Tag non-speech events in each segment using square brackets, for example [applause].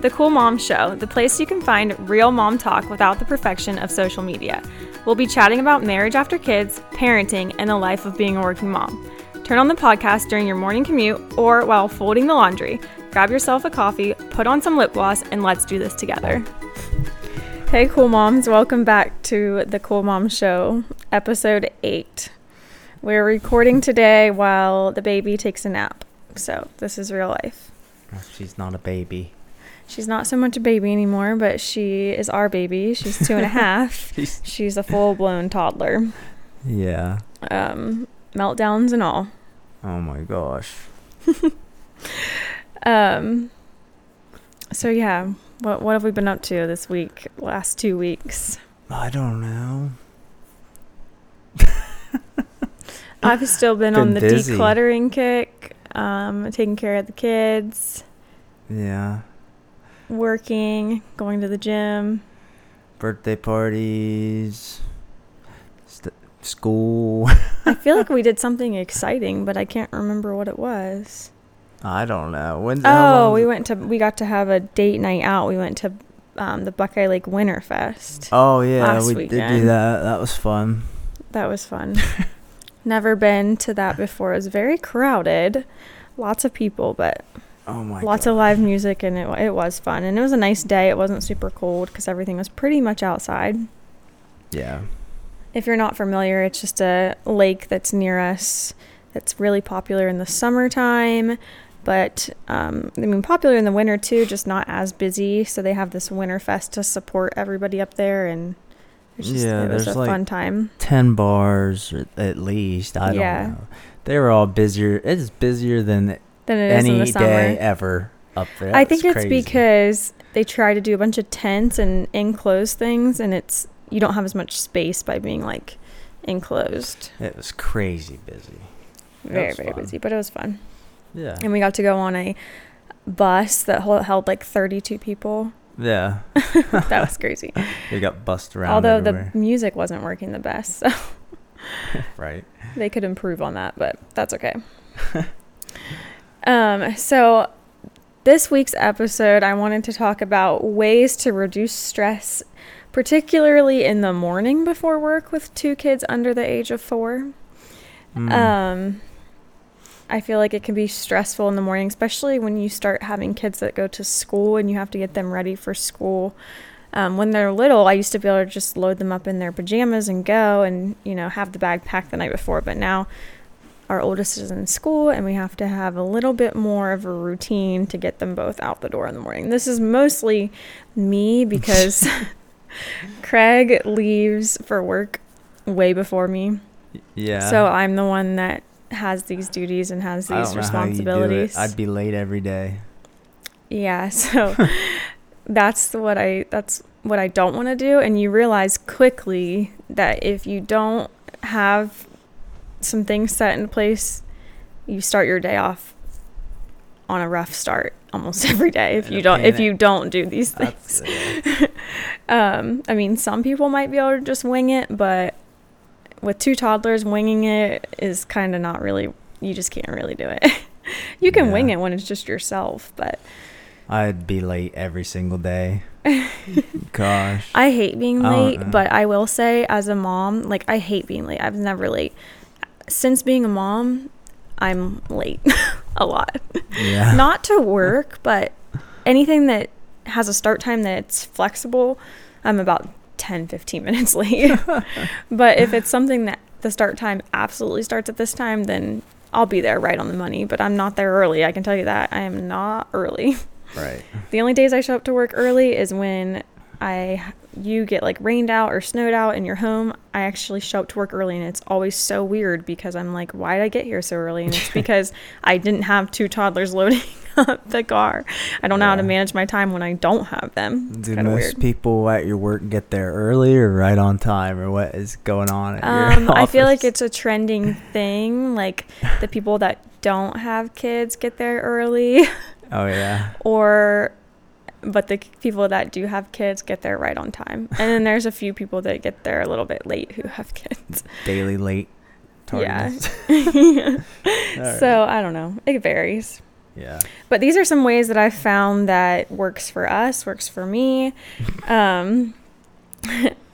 The Cool Mom Show, the place you can find real mom talk without the perfection of social media. We'll be chatting about marriage after kids, parenting, and the life of being a working mom. Turn on the podcast during your morning commute or while folding the laundry. Grab yourself a coffee, put on some lip gloss, and let's do this together. Hey, cool moms, welcome back to the Cool Mom Show, episode 8. We're recording today while the baby takes a nap. So, this is real life. She's not a baby. She's not so much a baby anymore, but she is our baby. She's two and a [laughs] half. She's- a full blown toddler. Yeah. Um, meltdowns and all. Oh my gosh. [laughs] Um, so yeah, what what have we been up to this week? Last two weeks, I don't know. [laughs] I've still been, on the busy. decluttering kick. Um, taking care of the kids, Yeah. Working, going to the gym. Birthday parties. St- school. I feel like we [laughs] did something exciting, but I can't remember what it was. I don't know. When's Oh, we went to we got to have a date night out. We went to um, the Buckeye Lake Winterfest. Oh yeah, we did weekend. do that. That was fun. That was fun. [laughs] Never been to that before. It was very crowded. Lots of people, but Oh my lots god. of live music and it, it was fun. And it was a nice day. It wasn't super cold because everything was pretty much outside. Yeah. If you're not familiar, it's just a lake that's near us that's really popular in the summertime. But um, I mean, popular in the winter too, just not as busy. So they have this winter fest to support everybody up there, and it's just, Yeah, it was a like, fun time. Ten bars at- at least. I Yeah. don't know. They were all busier. It's busier than Than it is in any the summer. day ever up there. I think it's crazy. because they try to do a bunch of tents and enclosed things, and it's you don't have as much space by being like enclosed. it was crazy busy. It Very very fun. busy, but it was fun. Yeah. And we got to go on a bus that held like 32 people. Yeah. [laughs] That was crazy. [laughs] They got bussed around. Although everywhere. the music wasn't working the best, so [laughs] right. they could improve on that, but that's okay. Um, so this week's episode, I wanted to talk about ways to reduce stress, particularly in the morning before work with two kids under the age of four. Mm. Um, I feel like it can be stressful in the morning, especially when you start having kids that go to school and you have to get them ready for school. Um, when they're little, I used to be able to just load them up in their pajamas and go and, you know, have the bag packed the night before. But now our oldest is in school and we have to have a little bit more of a routine to get them both out the door in the morning. This is mostly me because [laughs] [laughs] Craig leaves for work way before me. yeah. So I'm the one that has these duties and has these don't know how you do it. responsibilities. I'd be late every day. yeah, [laughs] so that's what I that's what I don't want to do and you realize quickly that if you don't have some things set in place, you start your day off on a rough start almost [laughs] every day if you don't if you don't do these things. [laughs] Um, I mean, some people might be able to just wing it, but with two toddlers, winging it is kind of not really. You just can't really do it. [laughs] you can wing it when it's just yourself, but I'd be late every single day. Gosh. I hate being I don't late. But I will say, as a mom, like I hate being late. I was never late. Since being a mom, I'm late [laughs] a lot. yeah. [laughs] not to work, but anything that has a start time that's flexible, I'm about 10, 15 [laughs] minutes late. but if it's something that the start time absolutely starts at this time, then I'll be there right on the money. But I'm not there early. I can tell you that. I am not early. right. The only days I show up to work early is when I you get like rained out or snowed out and you're home. I actually show up to work early and it's always so weird because I'm like, why did I get here so early? And it's [laughs] because I didn't have two toddlers [laughs] loading up the car. I don't know how to manage my time when I don't have them. It's Do most weird. people at your work get there early or right on time, or what is going on at Um, your I feel like it's a trending [laughs] thing. Like the people that don't have kids get there early, Oh yeah. or but the people that do have kids get there right on time. And then there's a few people that get there a little bit late who have kids. Daily late. Yeah. [laughs] [laughs] tardiness. Alright. So I don't know. It varies. Yeah. But these are some ways that I've found that works for us, works for me. Um, [laughs]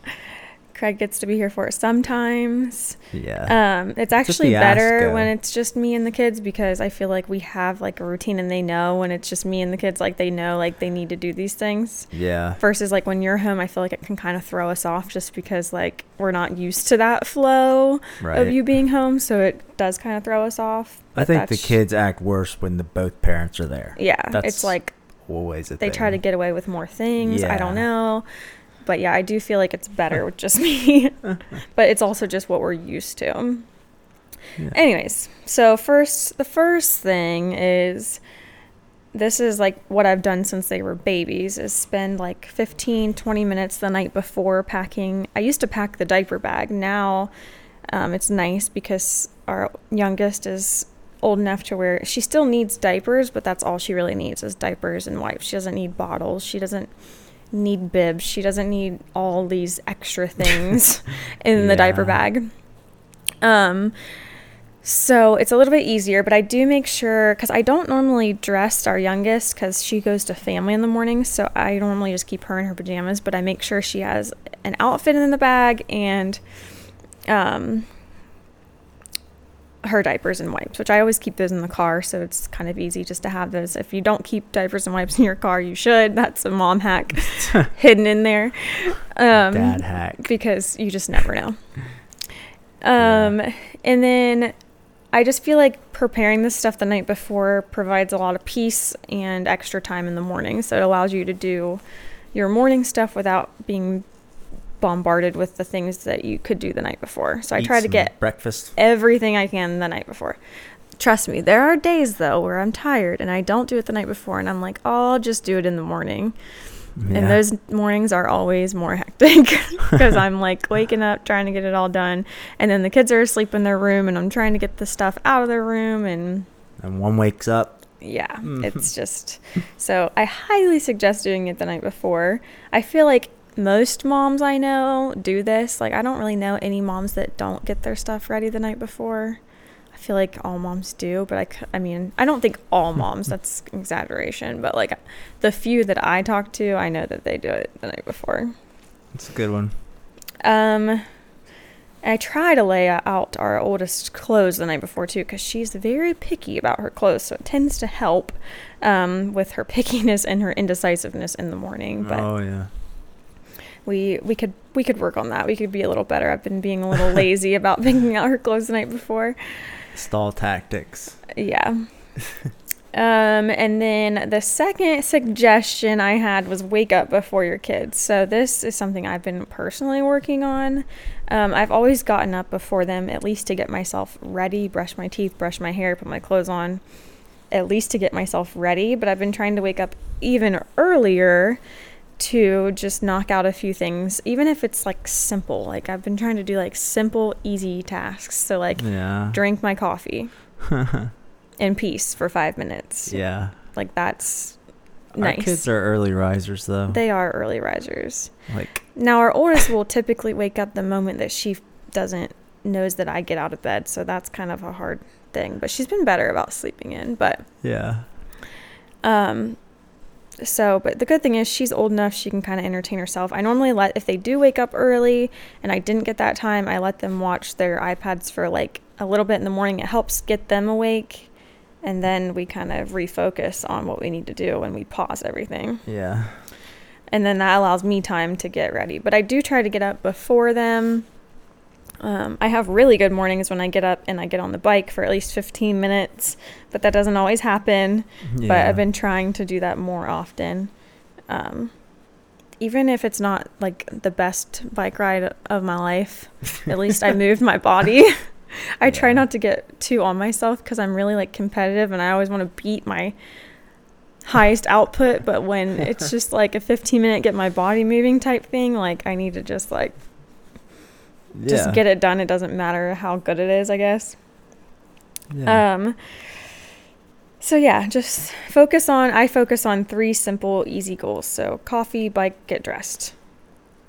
Craig gets to be here for it sometimes. Yeah. Um, it's actually better when it's just me and the kids because I feel like we have like a routine and they know when it's just me and the kids, like they know like they need to do these things. yeah. Versus like when you're home, I feel like it can kind of throw us off just because like we're not used to that flow Right. of you being home, so it does kind of throw us off. I think the kids act worse when the both parents are there. Yeah, That's it's like Always a they thing. try to get away with more things. I don't know. But yeah, I do feel like it's better with just [laughs] me. but it's also just what we're used to. Yeah. Anyways, so first the first thing is this is like what I've done since they were babies is spend like 15 20 minutes the night before packing. I used to pack the diaper bag. Now um, it's nice because our youngest is old enough to where she still needs diapers, but that's all she really needs is diapers and wipes. She doesn't need bottles. She doesn't need bibs. She doesn't need all these extra [laughs] things in the diaper bag. Um so it's a little bit easier, but I do make sure because I don't normally dress our youngest because she goes to family in the morning. So I normally just keep her in her pajamas, but I make sure she has an outfit in the bag and um, her diapers and wipes, which I always keep those in the car. So it's kind of easy just to have those. If you don't keep diapers and wipes in your car, you should. That's a mom hack [laughs] hidden in there. Um, Dad hack. because you just never know. Um, and then I just feel like preparing this stuff the night before provides a lot of peace and extra time in the morning. So it allows you to do your morning stuff without being bombarded with the things that you could do the night before. So I Eat try to get breakfast. everything I can the night before. Trust me, there are days though where I'm tired and I don't do it the night before and I'm like, oh, I'll just do it in the morning. Yeah. And those mornings are always more hectic [laughs] because I'm like waking up trying to get it all done. And then the kids are asleep in their room and I'm trying to get the stuff out of their room. And and one wakes up. yeah, [laughs] it's just so I highly suggest doing it the night before. I feel like most moms I know do this. Like, I don't really know any moms that don't get their stuff ready the night before. I feel like all moms do, but I, I mean, I don't think all moms, that's exaggeration, but like the few that I talk to, I know that they do it the night before. It's a good one. Um, I try to lay out our oldest clothes the night before too, because she's very picky about her clothes, so it tends to help um, with her [laughs] pickiness and her indecisiveness in the morning. But oh yeah. We we could we could work on that. We could be a little better. I've been being a little lazy [laughs] about picking out her clothes the night before. Stall tactics. Yeah. [laughs] Um, and then the second suggestion I had was wake up before your kids. So this is something I've been personally working on. Um, I've always gotten up before them, at least to get myself ready, brush my teeth, brush my hair, put my clothes on, at least to get myself ready. But I've been trying to wake up even earlier to just knock out a few things, even if it's like simple. Like I've been trying to do like simple, easy tasks. So like Yeah. drink my coffee [laughs] in peace for five minutes. yeah. Like that's nice. Our kids are early risers though. they are early risers. like Now our oldest will typically wake up the moment that she doesn't knows that I get out of bed, so that's kind of a hard thing. But she's been better about sleeping in. But yeah. um, so but the good thing is she's old enough she can kind of entertain herself. I normally let if they do wake up early and I didn't get that time, I let them watch their iPads for like a little bit in the morning. It helps get them awake. And then we kind of refocus on what we need to do and we pause everything. Yeah. and then that allows me time to get ready. But I do try to get up before them. Um, I have really good mornings when I get up and I get on the bike for at least 15 minutes, but that doesn't always happen. Yeah. But I've been trying to do that more often. Um, even if it's not like the best bike ride of my life, at least I [laughs] moved my body. [laughs] I try not to get too on myself because I'm really like competitive and I always want to beat my highest output. But when it's [laughs] just like a 15 minute get my body moving type thing, like I need to just like just get it done. It doesn't matter how good it is, I guess. Yeah. Um so yeah, just focus on I focus on three simple easy goals. So coffee, bike, get dressed.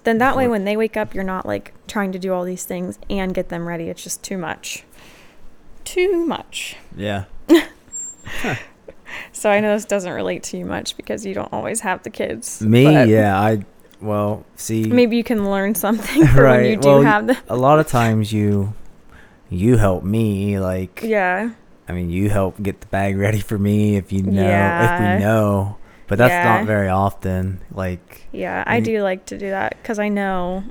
Then that way when they wake up, you're not like trying to do all these things and get them ready. It's just too much. Too much. yeah. [laughs] so I know this doesn't relate to you much because you don't always have the kids. Me, but yeah, I well, see Maybe you can learn [laughs] something for when you do well, have them. a lot of times you you help me like Yeah. I mean, you help get the bag ready for me if you know Yeah. if we know. But that's Yeah. not very often. Like Yeah, I And- do like to do that because I know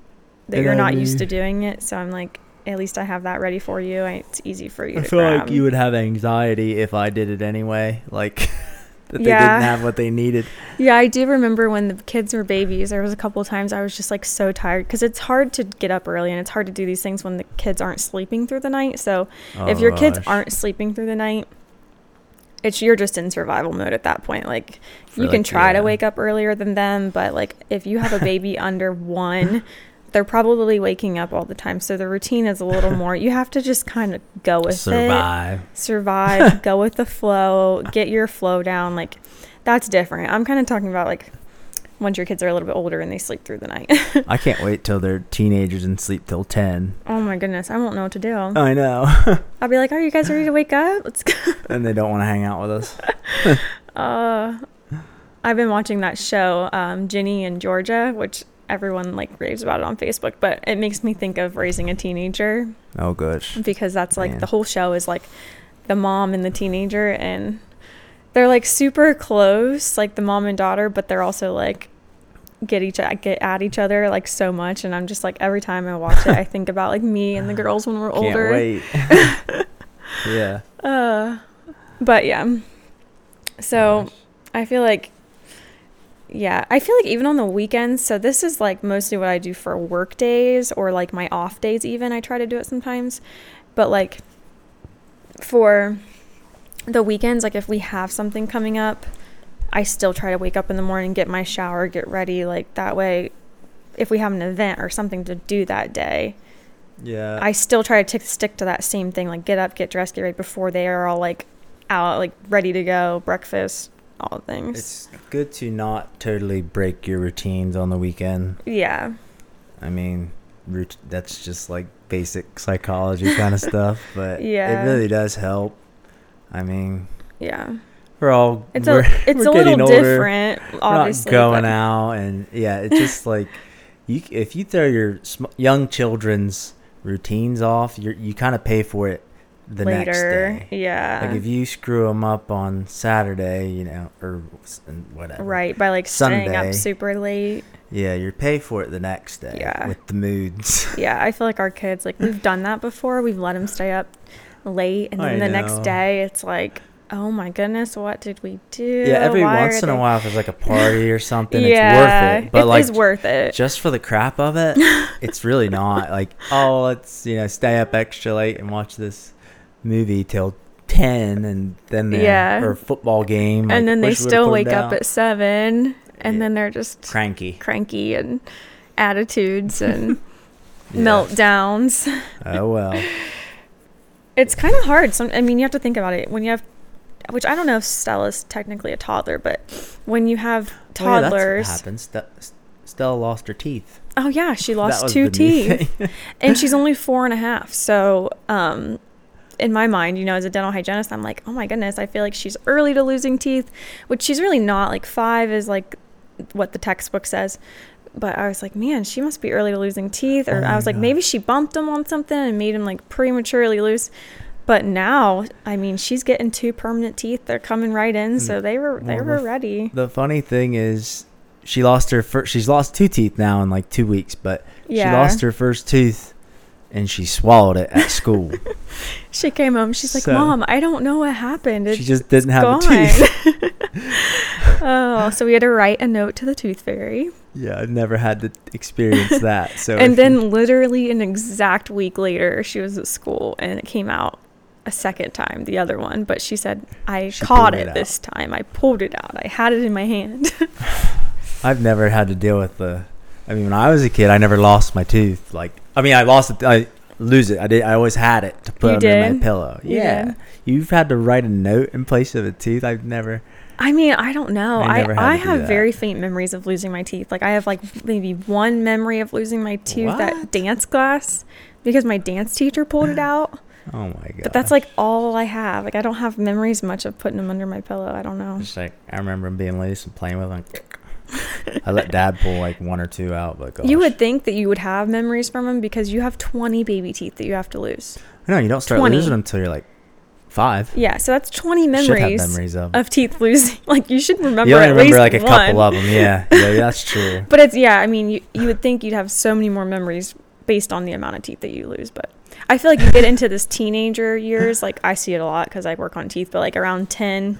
that you're I not used to doing it. So I'm like, at least I have that ready for you. I, it's easy for you I to feel grab. like you would have anxiety if I did it anyway. Like [laughs] that they Yeah. didn't have what they needed. Yeah, I do remember when the kids were babies. There was a couple of times I was just like so tired because it's hard to get up early and it's hard to do these things when the kids aren't sleeping through the night. So oh, if Oh, your kids gosh. aren't sleeping through the night, it's you're just in survival mode at that point. Like For, you can like, try to wake up earlier than them, but like if you have a baby [laughs] under one, they're probably waking up all the time. So the routine is a little [laughs] more. You have to just kind of go with it, survive. survive, [laughs] go with the flow, get your flow down. Like that's different. I'm kind of talking about like once your kids are a little bit older and they sleep through the night. [laughs] I can't wait till they're teenagers and sleep till ten. oh my goodness, I won't know what to do. I know. I'll be like, "Are you guys ready to wake up? Let's go." and they don't want to hang out with us. Uh, I've been watching that show, um, Ginny and Georgia, which everyone like raves about it on Facebook, but it makes me think of raising a teenager Oh gosh. because that's like Man. the whole show is like the mom and the teenager, and they're like super close, like the mom and daughter, but they're also like get each get at each other like so much, and I'm just like every time I watch it, I [laughs] think about like me and the [sighs] girls when we're Can't older. wait. [laughs] yeah. Uh, but yeah. So Gosh. I feel like, yeah, I feel like even on the weekends. So this is like mostly what I do for work days or like my off days. Even I try to do it sometimes, but like for the weekends, like if we have something coming up, I still try to wake up in the morning, get my shower, get ready. Like that way, if we have an event or something to do that day, Yeah. I still try to t- stick to that same thing, like get up, get dressed, get ready before they are all like out, like ready to go, breakfast, all things. It's good to not totally break your routines on the weekend. yeah, I mean, rout- that's just like basic psychology kind of stuff, [laughs] but Yeah. it really does help. I mean, yeah. we're all It's we're, a it's we're a getting little older. different, We're obviously. not going but- out, and yeah, it's just like you. If you throw your sm- young children's routines off, you you kind of pay for it the next day. Yeah. Like if you screw them up on Saturday, you know, or whatever. right by like staying up super late. Yeah, you pay for it the next day. Yeah. With the moods. [laughs] Yeah, I feel like our kids like we've done that before. We've let them stay up late, and I then the next day it's like, oh my goodness, what did we do? yeah, every Why once in a while, if there's like a party or [laughs] something, yeah, it's worth it. But it like is worth it. just for the crap of it, it's really not. Like, [laughs] oh, let's you know stay up extra late and watch this movie till ten, and then the Yeah. or football game, like, and then they wish we would've still wake up at seven, and Yeah. then they're just cranky cranky and attitudes and [laughs] Yeah. meltdowns. Oh well, [laughs] It's kind of hard. Some, I mean, you have to think about it when you have, which I don't know if Stella's technically a toddler, but when you have Oh, yeah, that's what toddlers, happened. Stella lost her teeth. oh yeah, she lost two teeth, and she's [laughs] only four and a half. So, um, in my mind, you know, as a dental hygienist, I'm like, oh my goodness, I feel like she's early to losing teeth, which she's really not. Like five is like what the textbook says. But I was like, man, she must be early to losing teeth. Or Oh I was like, maybe she bumped him on something and made him like prematurely loose. But now, I mean, she's getting two permanent teeth. They're coming right in, hmm. so they were they Well, were the- ready. The funny thing is, she lost her first. She's lost two teeth now in like two weeks, but Yeah. she lost her first tooth, and she swallowed it at school. [laughs] She came home. She's like, So- "Mom, I don't know what happened. she just didn't have gone." a tooth. [laughs] [laughs] oh, so we had to write a note to the tooth fairy, yeah, I've never had to experience that. So and then you- literally an exact week later, she was at school, and it came out a second time, the other one. But she said, "I She caught it, it this time. I pulled it out. I had it in my hand." I've never had to deal with the. I mean, when I was a kid, I never lost my tooth. Like, I mean, I lost it. I lose it. I did. I always had it to put You under did? my pillow. You yeah, did? you've had to write a note in place of a tooth. I've never. I mean, I don't know. I I, never had I, to do have that. very faint memories of losing my teeth. Like I have like maybe one memory of losing my tooth at What? dance class because my dance teacher pulled it [gasps] out. Oh my god. But that's like all I have. Like I don't have memories much of putting them under my pillow. I don't know. Just like I remember being loose and playing with them. I let dad pull like one or two out, but gosh. You would think that you would have memories from them because you have 20 baby teeth that you have to lose. No, you don't start 20. losing them until you're like five. Yeah, so that's 20 memories, memories of. of teeth losing. [laughs] Like you should remember you only remember like a one. couple of them. Yeah, [laughs] yeah, that's true. But it's yeah, I mean, you you would think you'd have so many more memories based on the amount of teeth that you lose, but I feel like you get [laughs] into this teenager years, like I see it a lot cuz I work on teeth, but like around 10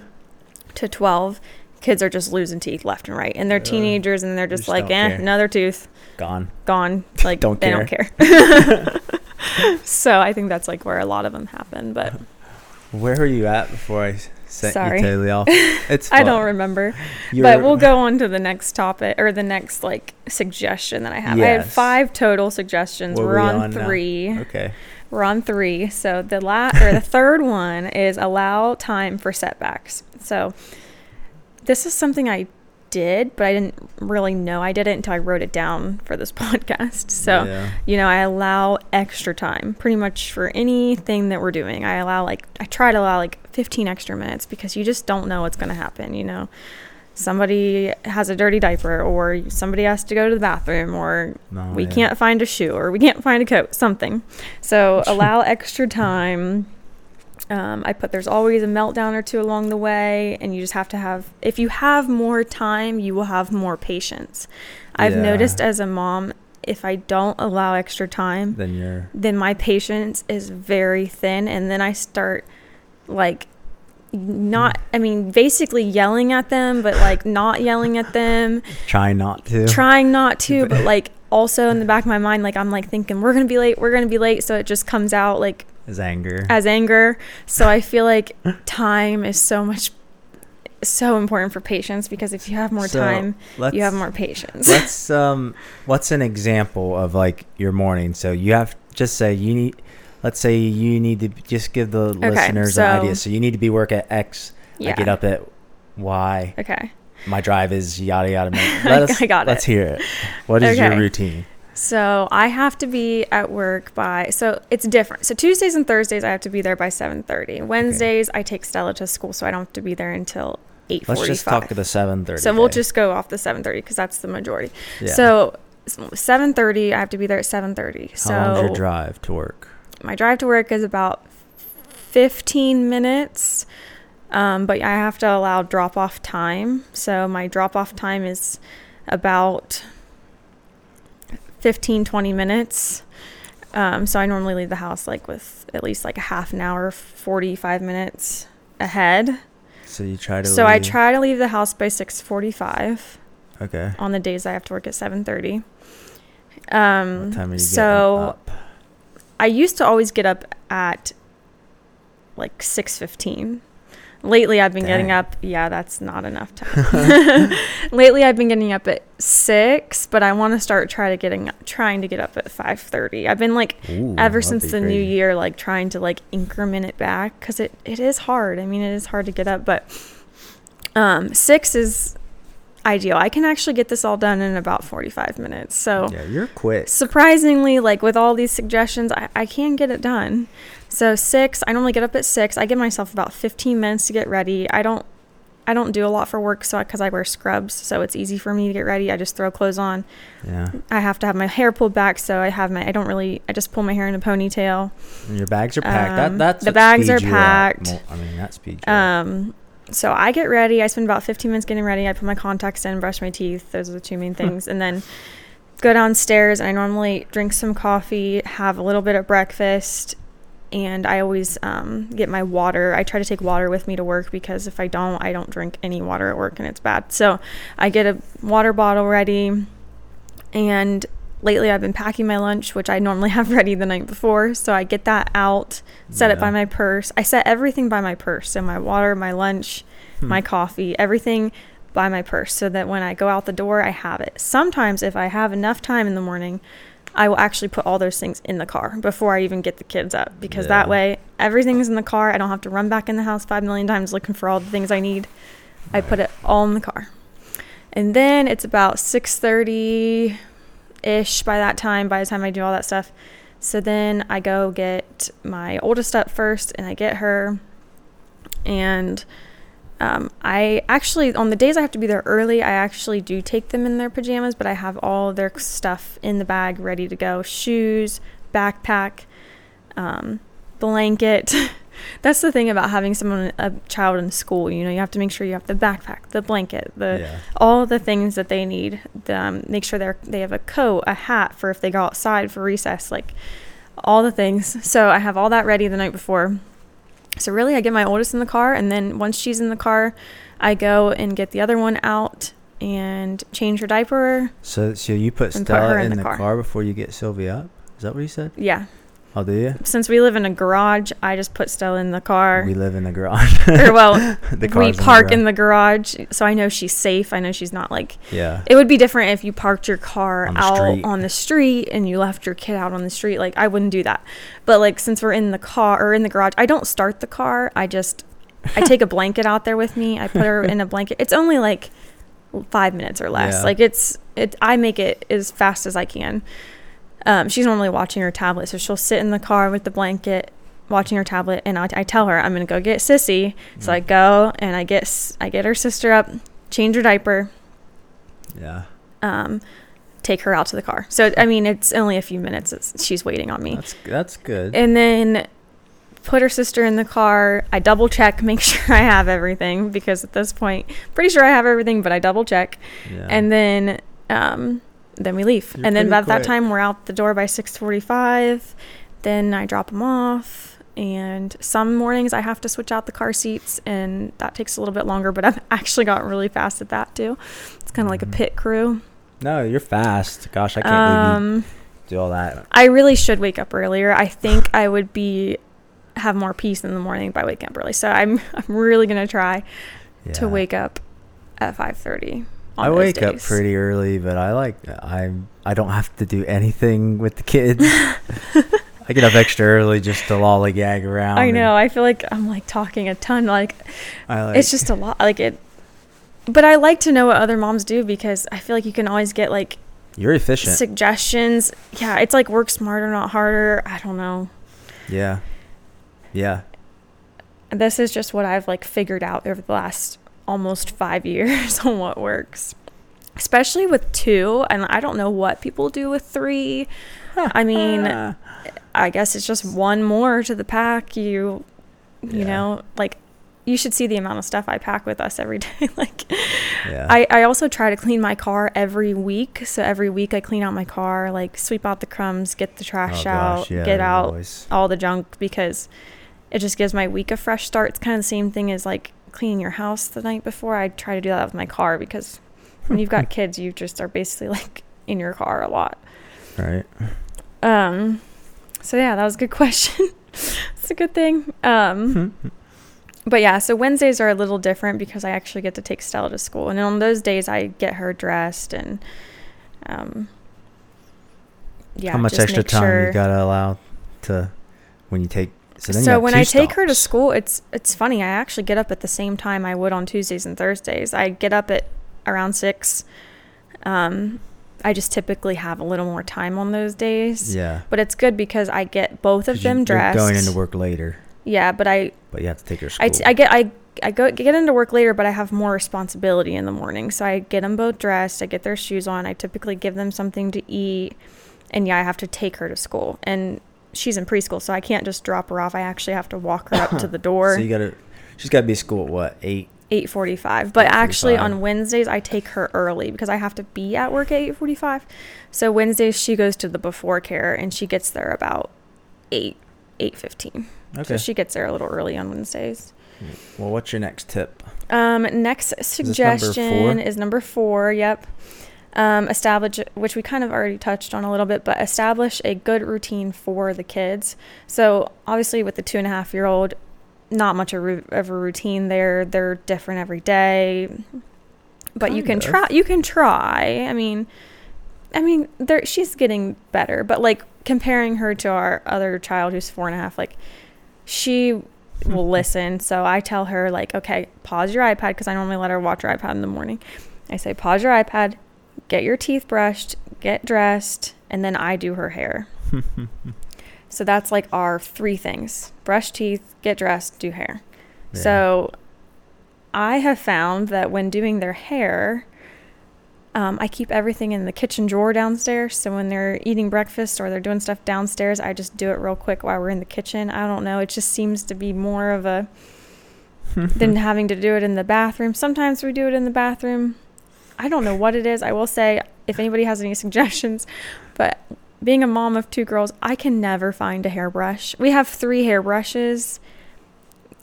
to 12, kids are just losing teeth left and right. And they're teenagers and they're just, Just like, "Eh, care. another tooth Gone. gone." [laughs] Like Don't they don't care. [laughs] so I think that's like where a lot of them happen, but [laughs] Where were you at before I sent Sorry. you totally off? It's I don't remember. You but we'll go on to the next topic or the next like suggestion that I have. I had five total suggestions. What We're are we on, on now? three. Okay. We're on three. So the last or the third one is allow time for setbacks. So this is something I did, but I didn't really know I did it until I wrote it down for this [laughs] podcast. So yeah. you know, I allow extra time pretty much for anything that we're doing. I allow like I try to allow like 15 extra minutes because you just don't know what's going to happen, you know. Somebody has a dirty diaper or somebody has to go to the bathroom or No, we yeah. can't find a shoe or we can't find a coat, something. So [laughs] allow extra time. Um, I put there's always a meltdown or two along the way, and you just have to have. If you have more time, you will have more patience. I've Yeah. noticed as a mom, if I don't allow extra time, Then you're then my patience is very thin, and then I start like not. I mean, basically yelling at them, but like not yelling at them trying not to. trying not to, but [laughs] like also in the back of my mind, like I'm like thinking we're gonna be late, we're gonna be late, so it just comes out like As anger. as anger. So I feel like time is so much so important for patience because if you have more So, time, you have more patience. Let's um. What's an example of like your morning? So you have just say you need. Let's say you need to just give the listeners so- an idea. So you need to be work at X. yeah. I get up at Y. Okay. My drive is yada yada. [laughs] Let us, I got Let's it. hear it. What is your routine? So I have to be at work by so it's different. So Tuesdays and Thursdays I have to be there by seven thirty. Wednesdays I take Stella to school, so I don't have to be there until eight forty Let's just talk to the seven thirty. So we'll just go off the 7:30 because that's the majority. Yeah. So 7:30, I have to be there at 7:30. So How long's your drive to work? my drive to work is about 15 minutes, um, but I have to allow drop off time. So my drop off time is about 15 20 minutes. Um, so I normally leave the house like with at least like a half an hour, 45 minutes ahead. So you try to. So I try to leave the house by 6:45 Okay. on the days I have to work at 7:30. Um What time are you so? I used to always get up at like 6:15. Lately I've been getting up, yeah, that's not enough time. [laughs] [laughs] Lately I've been getting up at 6, but I want to start try to getting trying to get up at 5:30. I've been like Ooh, ever since the new year like trying to like increment it back cuz it it is hard. I mean, it is hard to get up, but um 6 is ideal. I can actually get this all done in about 45 minutes. So Yeah, you're quick. surprisingly like with all these suggestions I, I can get it done so six i normally get up at six i give myself about 15 minutes to get ready i don't i don't do a lot for work so because i wear scrubs so it's easy for me to get ready i just throw clothes on Yeah. i have to have my hair pulled back so i have my i don't really i just pull my hair in a ponytail And your bags are packed. Um, that that's the bags are packed. I mean, that speeds you up. um so i get ready i spend about 15 minutes getting ready i put my contacts in brush my teeth those are the two main things and then go downstairs and i normally drink some coffee have a little bit of breakfast and i always um, get my water i try to take water with me to work because if i don't i don't drink any water at work and it's bad. So i get a water bottle ready and lately i've been packing my lunch which i normally [laughs] have ready the night before so i get that out set it by my purse. I set everything by my purse so my water my lunch Hmm. my coffee everything by my purse so that when i go out the door i have it. Sometimes if i have enough time in the morning i will actually put all those things in the car before i even get the kids up because that Yeah. way everything's in the car. I don't have to run back in the house five million times looking for all the things i need. I put it all in the car. And then it's about 6.30 ish by that time by the time i do all that stuff So then I go get my oldest up first and I get her. And um, I actually, on the days I have to be there early, I actually do take them in their pajamas, but I have all their stuff in the bag ready to go shoes, backpack, um, blanket. [laughs] That's the thing about having someone, a child in school. You know, you have to make sure you have the backpack, the blanket, the yeah. all the things that they need. The, um, make sure they're they have a coat, a hat for if they go outside for recess, like all the things. So I have all that ready the night before. So really, I get my oldest in the car, and then once she's in the car, I go and get the other one out and change her diaper. So so you put put Stella her in, in the the car. car. before you get Sylvia up? Is that what you said? Yeah, I'll do you. since we live in a garage, I just put Stella in the car. We live in the garage. or well, [laughs] we park in the garage, so I know she's safe. I know she's not like Yeah. It would be different if you parked your car On out street. on the street and you left your kid out on the street. Like I wouldn't do that. But like since we're in the car or in the garage, I don't start the car. I just I take a [laughs] blanket out there with me. I put her in a blanket. It's only like 5 minutes or less. Yeah. Like it's it I make it as fast as I can. Um, she's normally watching her tablet, so she'll sit in the car with the blanket watching her tablet and I, I tell her I'm going to go get Sissy. So Mm. I go and I get I get her sister up, change her diaper, Yeah. um, take her out to the car. So I mean, it's only a few minutes. It's, she's waiting on me, That's that's good. and then put her sister in the car. I double check, [laughs] make sure I have everything because at this point, pretty sure I have everything, but I double check, yeah. and then um, then we leave. You're and then by that time, we're out the door by six forty-five. Then I drop them off. And some mornings I have to switch out the car seats, and that takes a little bit longer. But [laughs] I've actually gotten really fast at that too. It's kind of like a Mhm. pit crew. no, you're fast. Gosh, I can't believe Um, you do all that. I really should wake up earlier. I think I would be have more peace in the morning by waking up early. So I'm [laughs] I'm really gonna try to wake up at five thirty. I wake up pretty early, but I like I'm I don't have to do anything with the kids. [laughs] I get up extra early just to lollygag around. I know. I feel like I'm like talking a ton. Like, I like, it's just a lot. Like it. But I like to know what other moms do because I feel like you can always get like you're efficient. suggestions. Yeah, it's like work smarter, not harder. I don't know. Yeah, yeah. this is just what I've like figured out over the last almost five years [laughs] on what works. Especially with two, and I don't know what people do with three. I mean, Ah. I guess it's just one more to the pack. You, you Yeah. know, like you should see the amount of stuff I pack with us every [laughs] day. like, yeah. I, I also try to clean my car every week. So every week I clean out my car, like sweep out the crumbs, get the Oh, trash gosh, out, yeah, get out always- all the junk because it just gives my week a fresh start. It's kind of the same thing as like cleaning your house the night before. I try to do that with my car because when you've got [laughs] kids, you just are basically like in your car a lot. Right. Um, so yeah, that was a good [laughs] question. it's a good thing. Um, [laughs] but yeah, so Wednesdays are a little different because I actually get to take Stella to school, and on those days I get her dressed and, um, yeah. How much extra time sure- you gotta allow to when you take? So, so when I take her to school, it's it's funny. I actually get up at the same time I would on Tuesdays and Thursdays. I get up at around six. Um, I just typically have a little more time on those days. yeah, But it's good because I get both of them you're dressed. going into work later, Yeah, but I but you have to take her to school. I, t- I get I I go get into work later, but I have more responsibility in the morning. So I get them both dressed. I get their shoes on. I typically give them something to eat, and yeah, I have to take her to school. And she's in preschool, so I can't just drop her off. I actually have to walk her up to [coughs] the door. so you gotta. She's got to be at school at what eight? eight forty five. But actually on Wednesdays I take her early because I have to be at work at eight forty five. So Wednesdays she goes to the before care and she gets there about eight eight fifteen. Okay. So she gets there a little early on Wednesdays. well, what's your next tip? Um, next number suggestion four? is number four. Yep. Um, establish, which we kind of already touched on a little bit, but establish a good routine for the kids. So obviously, with the two and a half year old, not much of a routine there. They're different every day, but you can of. try. You can try. I mean, I mean, there she's getting better, but like comparing her to our other child who's four and a half, like she will [laughs] listen. So I tell her like, okay, pause your iPad because I normally let her watch her iPad in the morning. I say, pause your iPad, get your teeth brushed, get dressed, and then I do her hair. [laughs] So that's like our three things brush teeth, get dressed, do hair. Yeah. So I have found that when doing their hair, um, I keep everything in the kitchen drawer downstairs. So when they're eating breakfast or they're doing stuff downstairs, I just do it real quick while we're in the kitchen. I don't know. It just seems to be more of a [laughs] than having to do it in the bathroom. Sometimes we do it in the bathroom. I don't know what it is. I will say, if anybody has any [laughs] suggestions, but being a mom of two girls, I can never find a hairbrush. We have three hairbrushes.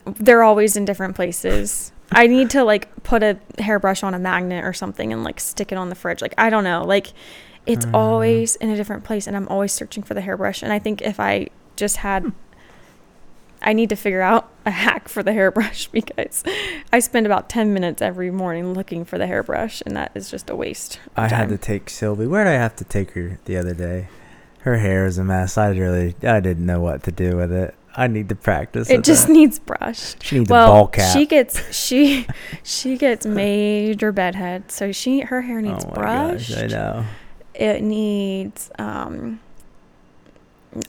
They're always in different places. I need to like put a hairbrush on a magnet or something and like stick it on the fridge. Like I don't know. Like it's Mm. always in a different place and I'm always searching for the hairbrush. And I think if I just had I need to figure out a hack for the hairbrush [laughs] because I spend about 10 minutes every morning looking for the hairbrush and that is just a waste. I had to take Sylvie. Where did I have to take her the other day? Her hair is a mess. I really, I didn't know what to do with it. I need to practice. It just that. needs brushed. she needs a well, ball cap. she gets she [laughs] she gets major bedhead, so she her hair needs oh my brushed. gosh, I know. It needs um.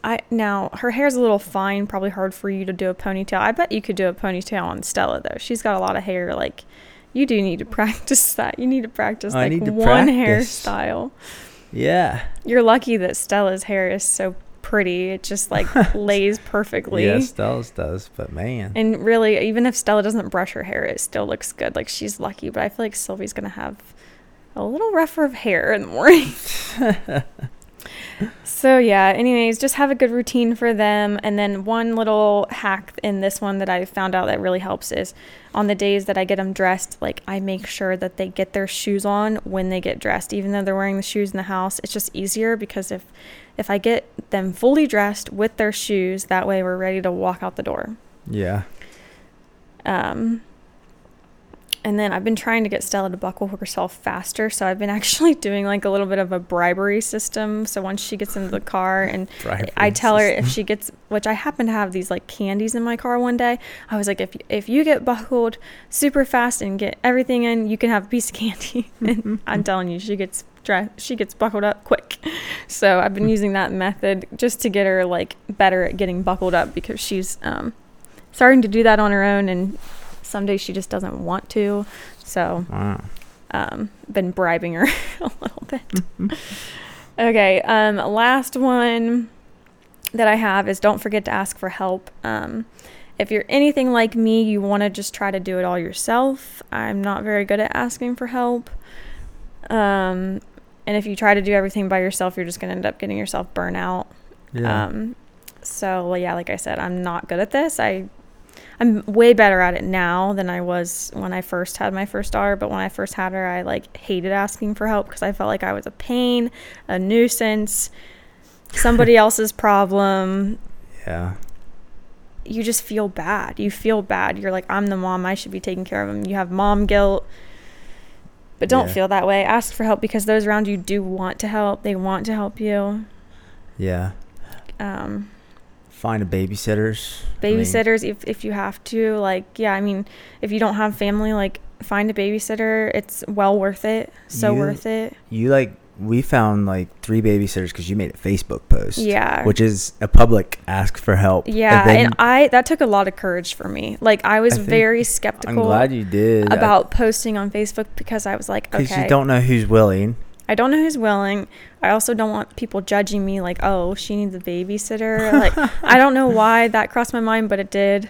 I now her hair's a little fine, probably hard for you to do a ponytail. I bet you could do a ponytail on Stella though. She's got a lot of hair. Like, you do need to [laughs] practice that. You need to practice I like need to one practice. hairstyle. Yeah. You're lucky that Stella's hair is so pretty. It just like [laughs] lays perfectly. Yeah, Stella's does, but man. And really, even if Stella doesn't brush her hair, it still looks good. Like she's lucky, but I feel like Sylvie's gonna have a little rougher of hair in the morning. [laughs] so yeah. Anyways, just have a good routine for them. And then one little hack in this one that I found out that really helps is on the days that I get them dressed, like I make sure that they get their shoes on when they get dressed, even though they're wearing the shoes in the house. It's just easier because if if I get them fully dressed with their shoes, that way we're ready to walk out the door. yeah. Um, and then I've been trying to get Stella to buckle herself faster. So I've been [laughs] actually doing like a little bit of a bribery system. So once she gets into the car and Bribery I tell her if she gets, which I happen to have these like candies in my car one day. I was like, if if you get buckled super fast and get everything in, you can have a piece of candy. [laughs] and [laughs] I'm telling you, she gets she gets buckled up quick. So I've been using that method just to get her like better at getting buckled up because she's um, starting to do that on her own and some days she just doesn't want to. So Wow. um, been bribing her [laughs] a little bit. okay, um, last one that I have is don't forget to ask for help. Um, if you're anything like me, you want to just try to do it all yourself. I'm not very good at asking for help. Um, and if you try to do everything by yourself, you're just going to end up getting yourself burnt out. Yeah. Um, so well, yeah, like I said, I'm not good at this. I I'm way better at it now than I was when I first had my first daughter. But when I first had her, I like hated asking for help because I felt like I was a pain, a nuisance, somebody [laughs] else's problem. yeah. You just feel bad. You feel bad. You're like, I'm the mom. I should be taking care of him. You have mom guilt. But don't Yeah. feel that way. Ask for help because those around you do want to help. They want to help you. Yeah. Um, Find a babysitters. I mean, babysitters if, if you have to like yeah i mean if you don't have family like find a babysitter it's well worth it so You- worth it you like we found like three babysitters because you made a Facebook post. yeah Which is a public ask for help. yeah then- and i that took a lot of courage for me like i was I very I'm skeptical glad you did. about posting on facebook because i was like because okay you don't know who's willing. I don't know who's willing. I also don't want people judging me like, oh, she needs a babysitter. Like, [laughs] I don't know why that crossed my mind, but it did.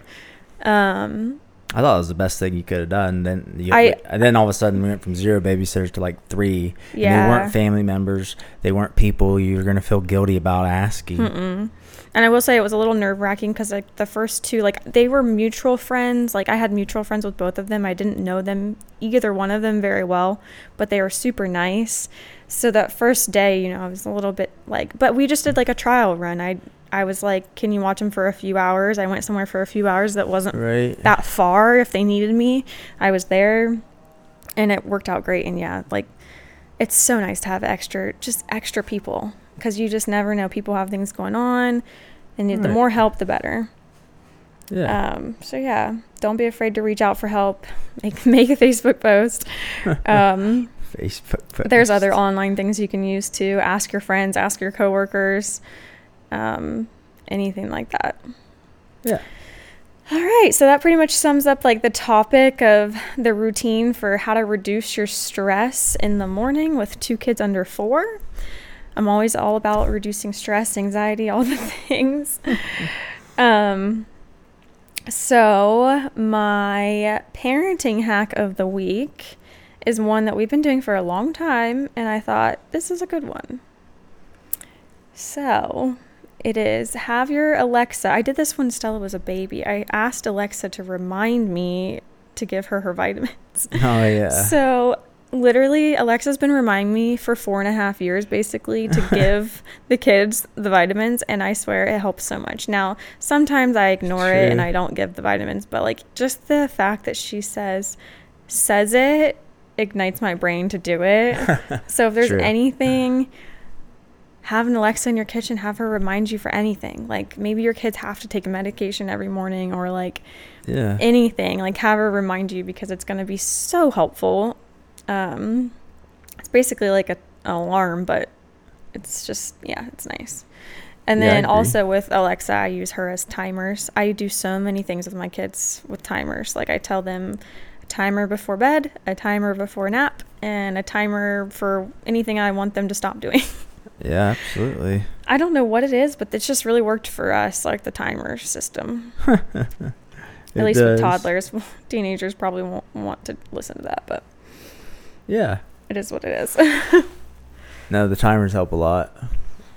Um, I thought it was the best thing you could have done. Then you, I- and then all of a sudden we went from zero babysitters to like three. And yeah. they weren't family members. They weren't people you were gonna feel guilty about asking. Mm-mm. And I will say it was a little nerve wracking because like the first two, like they were mutual friends. Like I had mutual friends with both of them. I didn't know them either one of them very well, but they were super nice. So that first day, you know, I was a little bit like, but we just did like a trial run. I I was like, can you watch them for a few hours? I went somewhere for a few hours that wasn't Right. that far if they needed me. I was there and it worked out great. And yeah, like it's so nice to have extra, just extra people because you just never know. People have things going on and the more help, the better. yeah. Um, so yeah, don't be afraid to reach out for help. Make, [laughs] make a Facebook post. [laughs] Um, Facebook. Post. there's other online things you can use too. Ask your friends, ask your coworkers. Um, anything like that. Yeah. All right, so that pretty much sums up like the topic of the routine for how to reduce your stress in the morning with two kids under 4. I'm always all about reducing stress, anxiety, all the [laughs] things. um so, my parenting hack of the week is one that we've been doing for a long time, and I thought this is a good one. So, it is have your Alexa. I did this when Stella was a baby. I asked Alexa to remind me to give her her vitamins. Oh yeah. [laughs] So, literally alexa's been reminding me for four and a half years basically to [laughs] give the kids the vitamins and i swear it helps so much. Now sometimes i ignore it and i don't give the vitamins but like just the fact that she says says it ignites my brain to do it. [laughs] So if there's True. anything have an alexa in your kitchen have her remind you for anything. Like maybe your kids have to take a medication every morning or like yeah. anything. Like have her remind you because it's going to be so helpful um it's basically like a, an alarm but it's just yeah it's nice and Yeah, then also with alexa i use her as timers i do so many things with my kids with timers like i tell them a timer before bed a timer before nap and a timer for anything i want them to stop doing [laughs] yeah. Absolutely. i don't know what it is but it's just really worked for us like the timer system [laughs] at least does. with toddlers [laughs] teenagers probably won't want to listen to that but Yeah. it is what it is [laughs] No, the timers help a lot.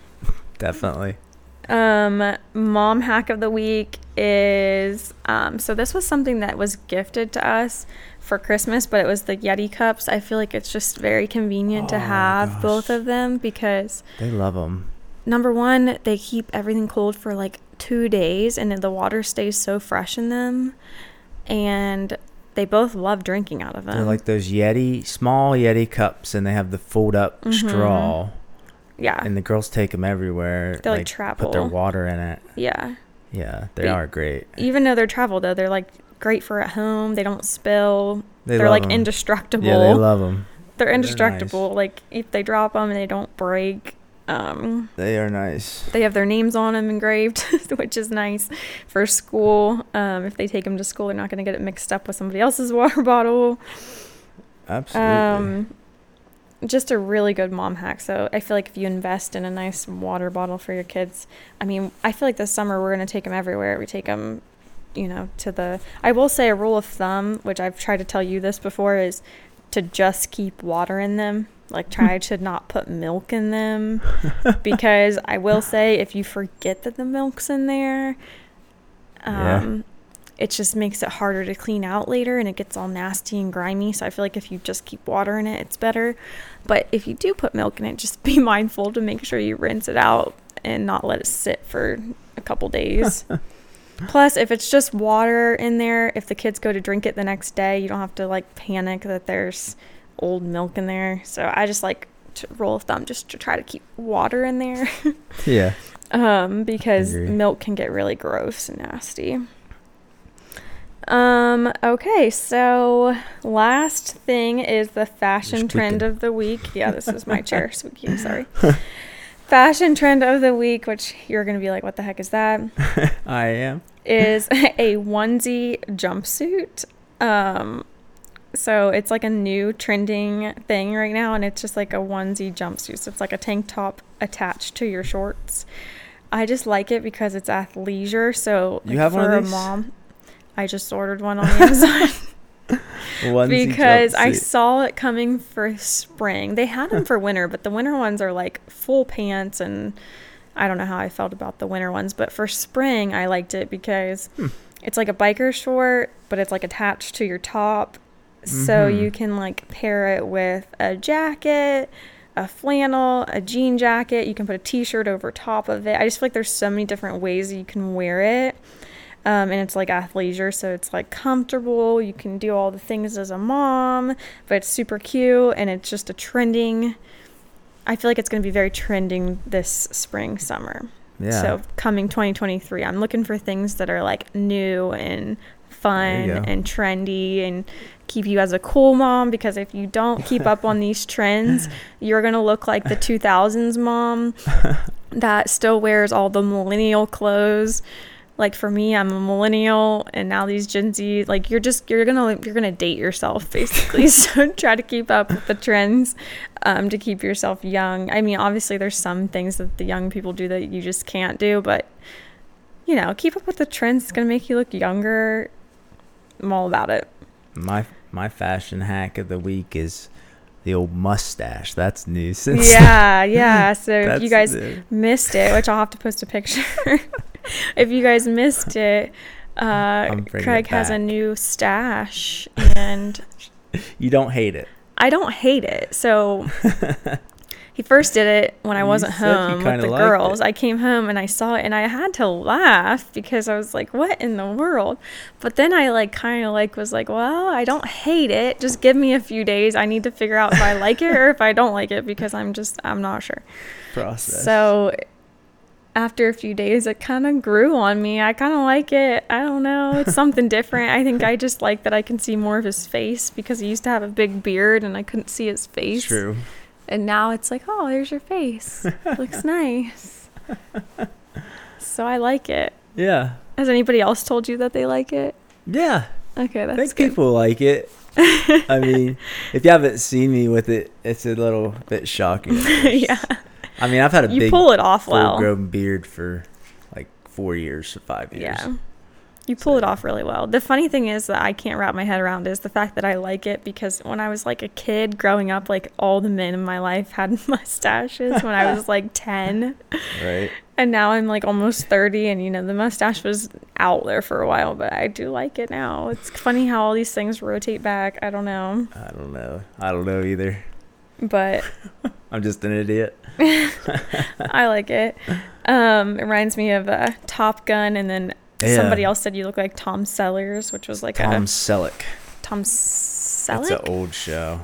[laughs] Definitely. um mom hack of the week is um so this was something that was gifted to us for christmas but it was the yeti cups i feel like it's just very convenient to Oh, have both of them because They love them. number one they keep everything cold for like two days and then the water stays so fresh in them and they both love drinking out of them They're like those Yeti, small Yeti cups, and they have the fold up Mhm. straw. yeah And the girls take them everywhere. They, like, travel. Put their water in it. yeah Yeah, they But- are great. even though they're travel though they're like great for at home they don't spill They are like 'em. indestructible Yeah, they love them. they're they're indestructible like if they drop them and they don't break um They are nice. they have their names on them engraved [laughs] which is nice for school. Um if they take them to school they're not going to get it mixed up with somebody else's [laughs] water bottle. Absolutely. um just a really good mom hack. So i feel like if you invest in a nice water bottle for your kids i mean i feel like this summer we're going to take them everywhere. We take them you know to the i will say a rule of thumb which i've tried to tell you this before is to just keep water in them like try to not put milk in them [laughs] because i will say if you forget that the milk's in there Yeah. um it just makes it harder to clean out later and it gets all nasty and grimy. So I feel like if you just keep water in it, it's better. But if you do put milk in it, just [laughs] be mindful to make sure you rinse it out and not let it sit for a couple days. [laughs] Plus, if it's just water in there, if the kids go to drink it the next day, you don't have to like panic that there's old milk in there. So I just like to rule of thumb just to try to keep water in there [laughs] yeah. um, because milk can get really gross and nasty. Um, okay, so last thing is the fashion trend of the week. Yeah, this is my chair [laughs] squeaking, sorry. fashion trend of the week, which you're going to be like, what the heck is that? [laughs] I am. is a onesie jumpsuit. Um, so it's like a new trending thing right now, and it's just like a onesie jumpsuit. So it's like a tank top attached to your shorts. I just like it because it's athleisure. So You like, have for one of a mom, I just ordered one [laughs] on Amazon [laughs] because I saw it coming for spring. They had them [laughs] for winter, but the winter ones are like full pants and I don't know how I felt about the winter ones, but for spring I liked it because Hmm. it's like a biker short, but it's like attached to your top. So Mhm. you can like pair it with a jacket, a flannel, a jean jacket. You can put a t-shirt over top of it. I just feel like there's so many different ways you can wear it. Um, and it's like athleisure, so it's like comfortable. You can do all the things as a mom, but it's super cute and it's just a trending. I feel like it's going to be very trending this spring, summer. Yeah. So coming 2023, I'm looking for things that are like new and fun There you go. and trendy and keep you as a cool mom because if you don't keep up on these trends, [laughs] you're going to look like the 2000s mom [laughs] that still wears all the millennial clothes. Like for me, I'm a millennial and now these Gen Z like you're just you're going to you're going to date yourself basically. [laughs] so try to keep up with the trends um, to keep yourself young. I mean, obviously there's some things that the young people do that you just can't do, but you know, keep up with the trends. It's going to make you look younger. I'm all about it. My my fashion hack of the week is the old mustache. That's new [laughs] since Yeah, yeah. [laughs] So if you guys missed it, which I'll have to post a picture. [laughs] if you guys missed it, uh, Craig it has a new stash, and you don't hate it. I don't hate it. So he first did it when I wasn't home with the girls. it. I came home and I saw it, and I had to laugh because I was like, "What in the world?" But then I like kind of like was like, "Well, I don't hate it. Just give me a few days. I need to figure out if I like it or if I don't like it because I'm just I'm not sure." Process. So after a few days, it kind of grew on me. I kind of like it. I don't know. It's [laughs] something different. I think I just like that I can see more of his face because he used to have a big beard and I couldn't see his face. True. And now it's like, oh, there's your face. [laughs] Looks nice. So I like it. Yeah. Has anybody else told you that they like it? Yeah. Okay, I that's think good. people like it. [laughs] I mean, if you haven't seen me with it, it's a little bit shocking. [laughs] yeah, I mean, I've had a you big pull it off well. full-grown beard for like four years or five years. Yeah. You pull it off really well. The funny thing is that I can't wrap my head around is the fact that I like it because when I was like a kid growing up, like all the men in my life had [laughs] mustaches when I was like 10. [laughs] Right. And now I'm like almost 30 and you know the mustache was out there for a while, but I do like it now. It's funny how all these things rotate back. I don't know. I don't know. I don't know either. But [laughs] I'm just an idiot. I like it. Um, it reminds me of uh, Top Gun, and then Yeah. somebody else said you look like Tom Sellers, which was like Tom a Selleck. Tom That's It's an old show.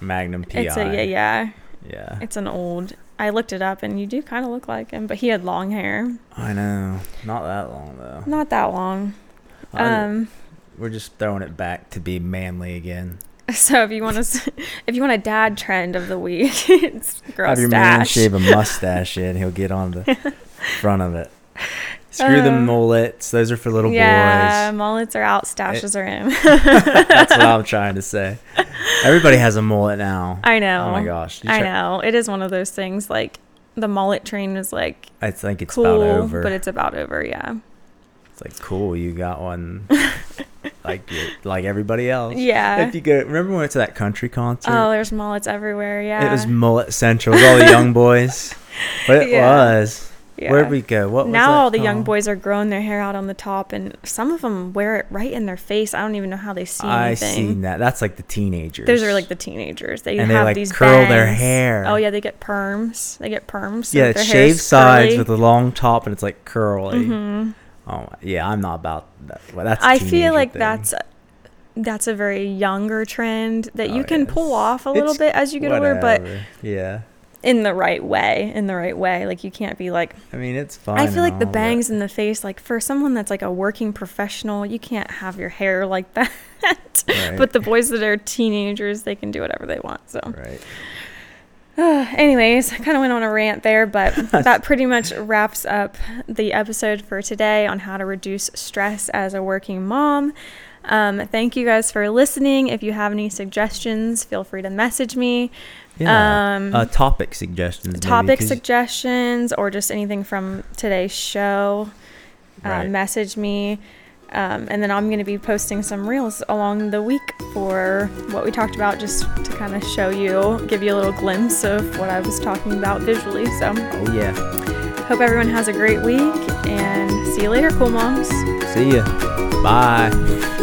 Magnum PI. It's a yeah, yeah. Yeah. It's an old. I looked it up, and you do kind of look like him, but he had long hair, I know. Not that long though. not that long. Um, we're just throwing it back to be manly again. [laughs] so if you want to, [laughs] if you want a dad trend of the week, [laughs] it's grow a Have your man shave a mustache and He'll get on the front of it. Screw the Uh, mullets. Those are for little yeah, boys. Yeah, mullets are out, stashes are in. [laughs] That's what I'm [laughs] trying to say. Everybody has a mullet now. I know. Oh my gosh. You I know. It is one of those things. Like the mullet train is like I think it's cool, about over. but it's about over. Yeah. It's like cool. You got one, [laughs] like like everybody else. Yeah. If you go, remember when we went to that country concert? Oh, there's mullets everywhere. Yeah. It was mullet central with all the young boys. But it Yeah. was. Yeah. Where'd we go? What now all the young boys are growing their hair out on the top, and some of them wear it right in their face. I don't even know how they see I anything. seen that. That's like the teenagers. Those are like the teenagers. They And they, have like, these curl their hair. Oh yeah, they get perms. They get perms. so yeah, shaved sides with a long top, and it's like curly. Mhm. Oh yeah, I'm not about that. Well, that's. I feel like thing. that's that's a very younger trend that Oh, you can yeah, pull off a little it's bit as you get older, but yeah, in the right way. In the right way. Like you can't be like I mean it's fine. I feel like the all, but- bangs in the face, like for someone that's like a working professional, you can't have your hair like [laughs] that. Right. But the boys that are teenagers, they can do whatever they want. So, Right. [sighs] anyways, I kind of went on a rant there, but [laughs] that pretty much wraps up the episode for today on how to reduce stress as a working mom. Um, thank you guys for listening. If you have any suggestions, feel free to message me. Yeah. Um, uh, topic suggestions. maybe, suggestions or just anything from today's show, uh, message me. Um, and then I'm going to be posting some reels along the week for what we talked about, just to kind of show you, give you a little glimpse of what I was talking about visually. So, Oh yeah. hope everyone has a great week and see you later, cool moms. See ya. Bye.